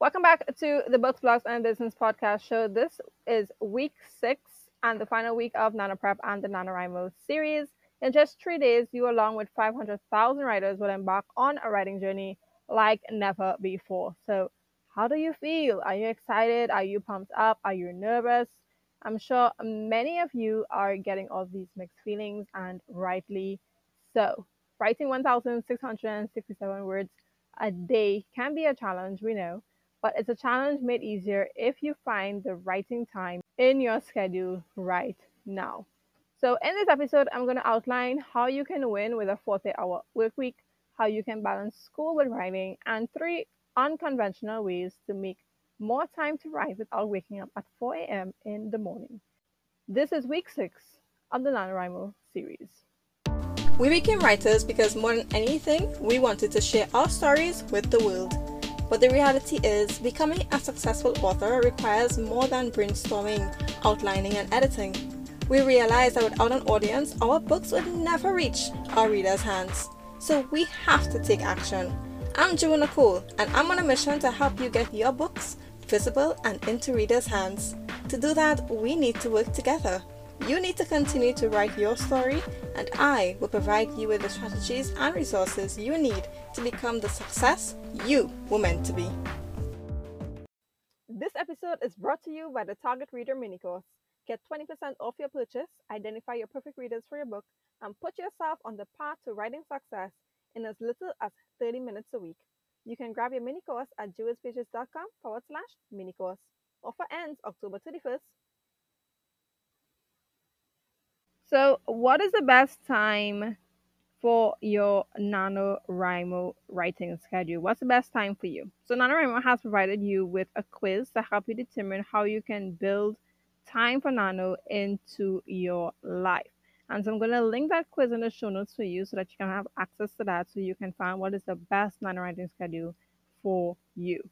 Welcome back to the Books, Blogs, and Business podcast show. This is week six and the final week of NaNoPrep and the NaNoWriMo series. In just three days, you, along with 500,000 writers, will embark on a writing journey like never before. So, how do you feel? Are you excited? Are you pumped up? Are you nervous? I'm sure many of you are getting all these mixed feelings, and rightly so. Writing 1,667 words a day can be a challenge, we know but it's a challenge made easier if you find the writing time in your schedule right now. So, in this episode, I'm going to outline how you can win with a 40 hour work week, how you can balance school with writing, and three unconventional ways to make more time to write without waking up at 4 a.m. in the morning. This is week six of the NaNoWriMo series. We became writers because more than anything, we wanted to share our stories with the world. But the reality is, becoming a successful author requires more than brainstorming, outlining, and editing. We realize that without an audience, our books would never reach our readers' hands. So we have to take action. I'm Jewel Nicole, and I'm on a mission to help you get your books visible and into readers' hands. To do that, we need to work together. You need to continue to write your story, and I will provide you with the strategies and resources you need to become the success you were meant to be. This episode is brought to you by the Target Reader Mini Course. Get 20% off your purchase, identify your perfect readers for your book, and put yourself on the path to writing success in as little as 30 minutes a week. You can grab your mini course at jewelspages.com forward slash mini course. Offer ends October 31st. So, what is the best time for your NaNoWriMo writing schedule? What's the best time for you? So, NaNoWriMo has provided you with a quiz to help you determine how you can build time for Nano into your life. And so, I'm going to link that quiz in the show notes for you so that you can have access to that so you can find what is the best Nano writing schedule for you.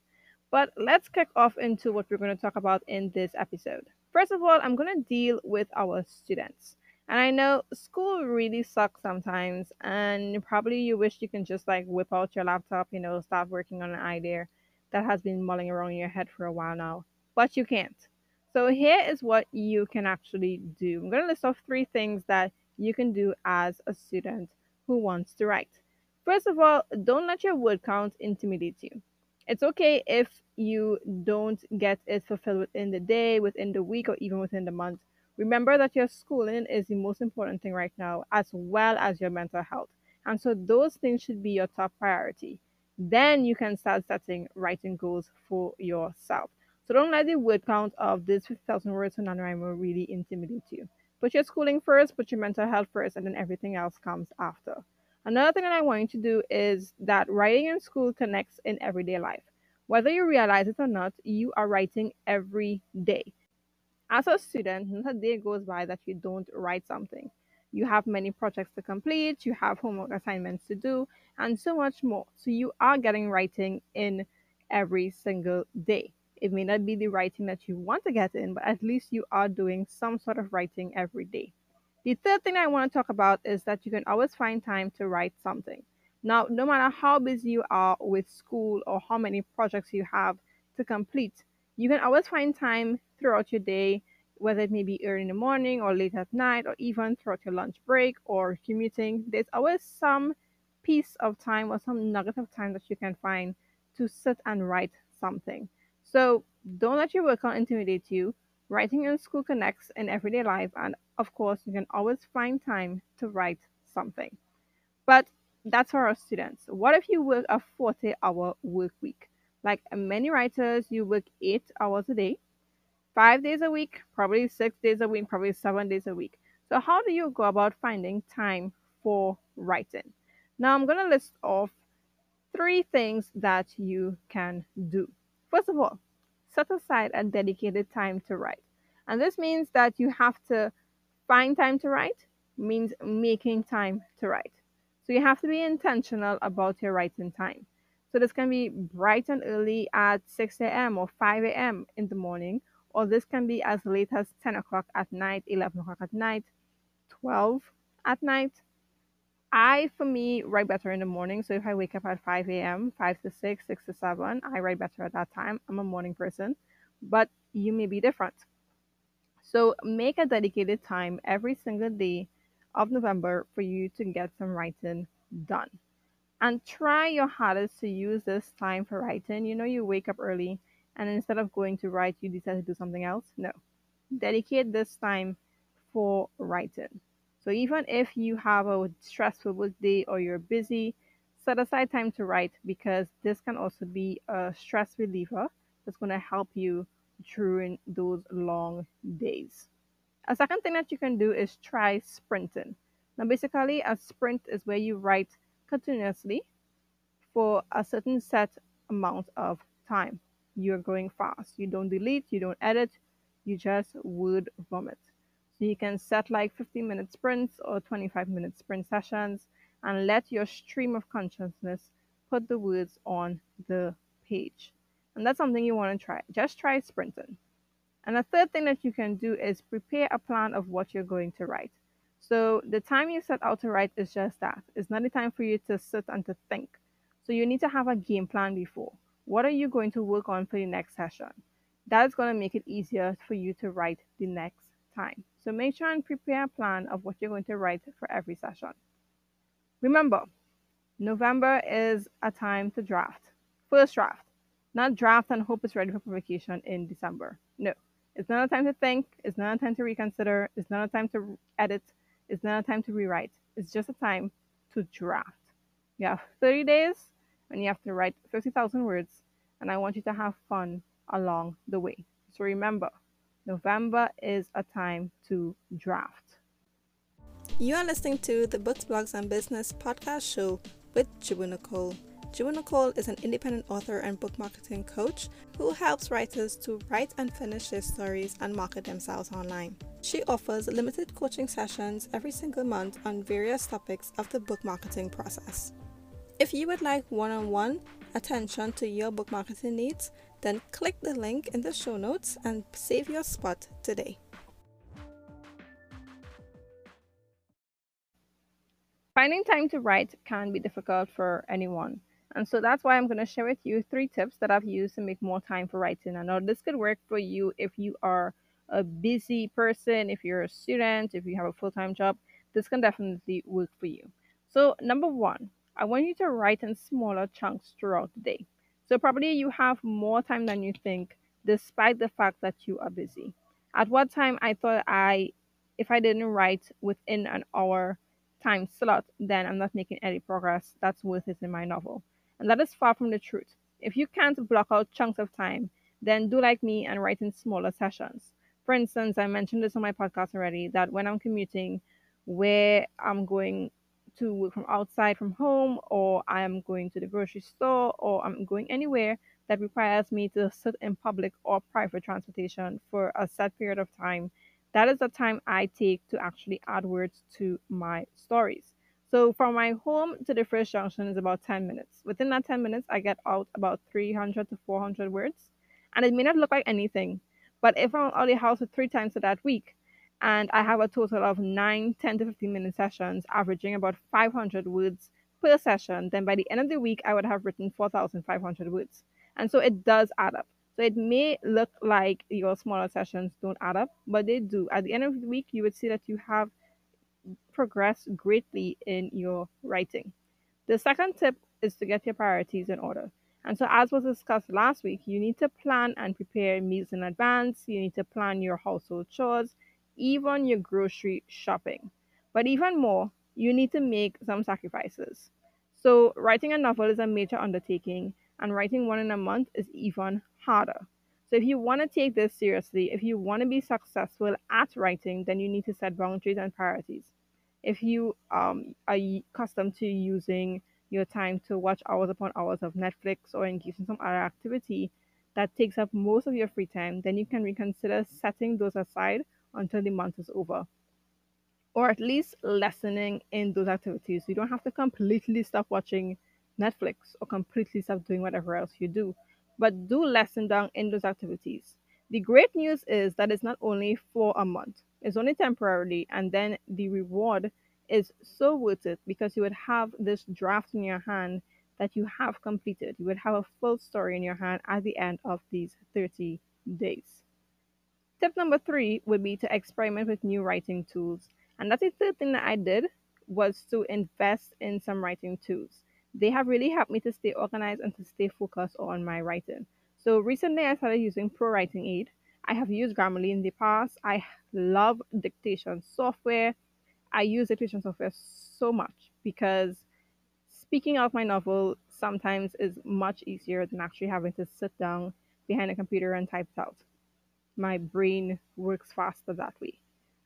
But let's kick off into what we're going to talk about in this episode. First of all, I'm going to deal with our students. And I know school really sucks sometimes, and probably you wish you can just like whip out your laptop, you know, start working on an idea that has been mulling around in your head for a while now, but you can't. So here is what you can actually do. I'm going to list off three things that you can do as a student who wants to write. First of all, don't let your word count intimidate you. It's okay if you don't get it fulfilled within the day, within the week, or even within the month. Remember that your schooling is the most important thing right now, as well as your mental health. And so those things should be your top priority. Then you can start setting writing goals for yourself. So don't let the word count of this 50,000 words on NaNoWriMo really intimidate you. Put your schooling first, put your mental health first, and then everything else comes after. Another thing that I want you to do is that writing in school connects in everyday life. Whether you realize it or not, you are writing every day. As a student, not a day goes by that you don't write something. You have many projects to complete, you have homework assignments to do, and so much more. So you are getting writing in every single day. It may not be the writing that you want to get in, but at least you are doing some sort of writing every day. The third thing I want to talk about is that you can always find time to write something. Now, no matter how busy you are with school or how many projects you have to complete, you can always find time throughout your day, whether it may be early in the morning or late at night, or even throughout your lunch break or commuting. There's always some piece of time or some nugget of time that you can find to sit and write something. So don't let your work intimidate you. Writing in school connects in everyday life, and of course, you can always find time to write something. But that's for our students. What if you work a 40 hour work week? Like many writers, you work eight hours a day, five days a week, probably six days a week, probably seven days a week. So, how do you go about finding time for writing? Now, I'm going to list off three things that you can do. First of all, set aside a dedicated time to write. And this means that you have to find time to write, means making time to write. So you have to be intentional about your writing time. So this can be bright and early at 6 a.m. or 5 a.m. in the morning, or this can be as late as 10 o'clock at night, 11 o'clock at night, 12 at night. I, for me, write better in the morning. So if I wake up at 5 a.m., 5 to 6, 6 to 7, I write better at that time. I'm a morning person, but you may be different. So make a dedicated time every single day of November for you to get some writing done. And try your hardest to use this time for writing. You know, you wake up early and instead of going to write, you decide to do something else. No. Dedicate this time for writing. So even if you have a stressful day or you're busy, set aside time to write because this can also be a stress reliever that's going to help you during those long days. A second thing that you can do is try sprinting. Now, basically, a sprint is where you write continuously for a certain set amount of time. You're going fast. You don't delete, you don't edit, you just would vomit. So you can set like 15 minute sprints or 25 minute sprint sessions and let your stream of consciousness put the words on the page. And that's something you want to try. Just try sprinting. And the third thing that you can do is prepare a plan of what you're going to write. So the time you set out to write is just that. It's not a time for you to sit and to think. So you need to have a game plan before. What are you going to work on for the next session? That's going to make it easier for you to write the next time. So make sure and prepare a plan of what you're going to write for every session. Remember, November is a time to draft. First draft. Not draft and hope it's ready for publication in December. No. It's not a time to think. It's not a time to reconsider. It's not a time to edit. It's not a time to rewrite. It's just a time to draft. You have 30 days and you have to write 50,000 words, and I want you to have fun along the way. So remember, November is a time to draft. You are listening to the Books, Blogs, and Business podcast show with Jewel Nicole. Jewel Nicole is an independent author and book marketing coach who helps writers to write and finish their stories and market themselves online. She offers limited coaching sessions every single month on various topics of the book marketing process. If you would like one on one attention to your book marketing needs, then click the link in the show notes and save your spot today. Finding time to write can be difficult for anyone. And so that's why I'm going to share with you three tips that I've used to make more time for writing. I know this could work for you if you are a busy person, if you're a student, if you have a full time job. This can definitely work for you. So, number one, I want you to write in smaller chunks throughout the day. So probably you have more time than you think, despite the fact that you are busy. At what time I thought I, if I didn't write within an hour time slot, then I'm not making any progress that's worth it in my novel. And that is far from the truth. If you can't block out chunks of time, then do like me and write in smaller sessions. For instance, I mentioned this on my podcast already that when I'm commuting, where I'm going to work from outside from home or I'm going to the grocery store or I'm going anywhere that requires me to sit in public or private transportation for a set period of time, that is the time I take to actually add words to my stories. So from my home to the first junction is about 10 minutes. Within that 10 minutes, I get out about 300 to 400 words. And it may not look like anything, but if I'm out of house three times of that week, and I have a total of 9, 10 to 15 minute sessions, averaging about 500 words per session, then by the end of the week, I would have written 4,500 words. And so it does add up. So it may look like your smaller sessions don't add up, but they do. At the end of the week, you would see that you have progressed greatly in your writing. The second tip is to get your priorities in order. And so, as was discussed last week, you need to plan and prepare meals in advance. You need to plan your household chores even your grocery shopping. But even more, you need to make some sacrifices. So, writing a novel is a major undertaking, and writing one in a month is even harder. So, if you want to take this seriously, if you want to be successful at writing, then you need to set boundaries and priorities. If you um, are accustomed to using your time to watch hours upon hours of Netflix or engage in some other activity that takes up most of your free time, then you can reconsider setting those aside until the month is over. Or at least lessening in those activities. You don't have to completely stop watching Netflix or completely stop doing whatever else you do, but do lessen down in those activities. The great news is that it's not only for a month, it's only temporarily, and then the reward is so worth it because you would have this draft in your hand that you have completed. You would have a full story in your hand at the end of these 30 days. Tip number three would be to experiment with new writing tools. And that's the third thing that I did was to invest in some writing tools. They have really helped me to stay organized and to stay focused on my writing. So recently I started using Pro Writing Aid. I have used Grammarly in the past. I love dictation software. I use the dictation software so much because speaking out my novel sometimes is much easier than actually having to sit down behind a computer and type it out. My brain works faster that way.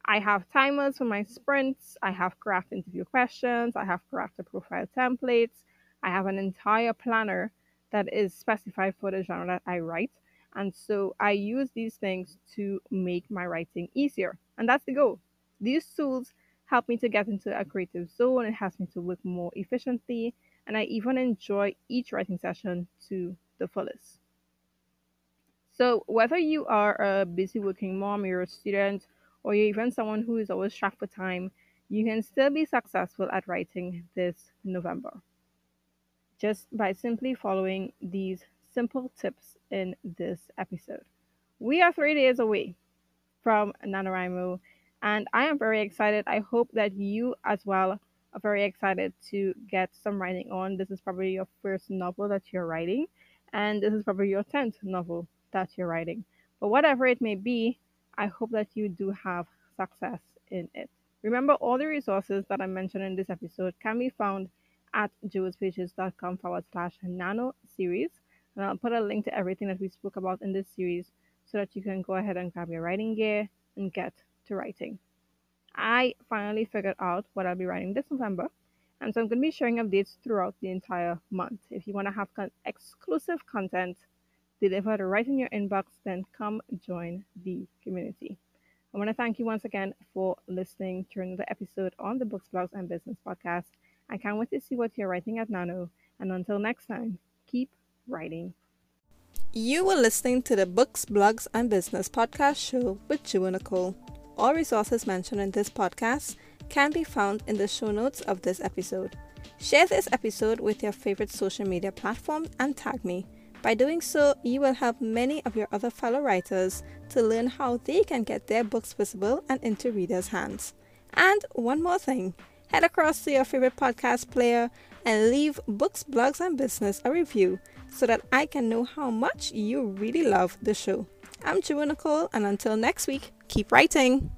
I have timers for my sprints. I have craft interview questions. I have crafted profile templates. I have an entire planner that is specified for the genre that I write. And so I use these things to make my writing easier. And that's the goal. These tools help me to get into a creative zone. It helps me to work more efficiently. And I even enjoy each writing session to the fullest. So, whether you are a busy working mom, you're a student, or you're even someone who is always strapped for time, you can still be successful at writing this November. Just by simply following these simple tips in this episode. We are three days away from NaNoWriMo, and I am very excited. I hope that you as well are very excited to get some writing on. This is probably your first novel that you're writing, and this is probably your 10th novel that you're writing. But whatever it may be, I hope that you do have success in it. Remember, all the resources that I mentioned in this episode can be found at jewelspages.com forward slash nano series. And I'll put a link to everything that we spoke about in this series so that you can go ahead and grab your writing gear and get to writing. I finally figured out what I'll be writing this November, and so I'm going to be sharing updates throughout the entire month. If you want to have con- exclusive content delivered right in your inbox, then come join the community. I want to thank you once again for listening to another episode on the Books, Blogs, and Business podcast. I can't wait to see what you're writing at Nano. And until next time, keep writing. You were listening to the Books, Blogs, and Business podcast show with Jewel Nicole. All resources mentioned in this podcast can be found in the show notes of this episode. Share this episode with your favorite social media platform and tag me. By doing so, you will help many of your other fellow writers to learn how they can get their books visible and into readers' hands. And one more thing head across to your favorite podcast player and leave Books, Blogs, and Business a review so that I can know how much you really love the show. I'm Jewel Nicole, and until next week, keep writing.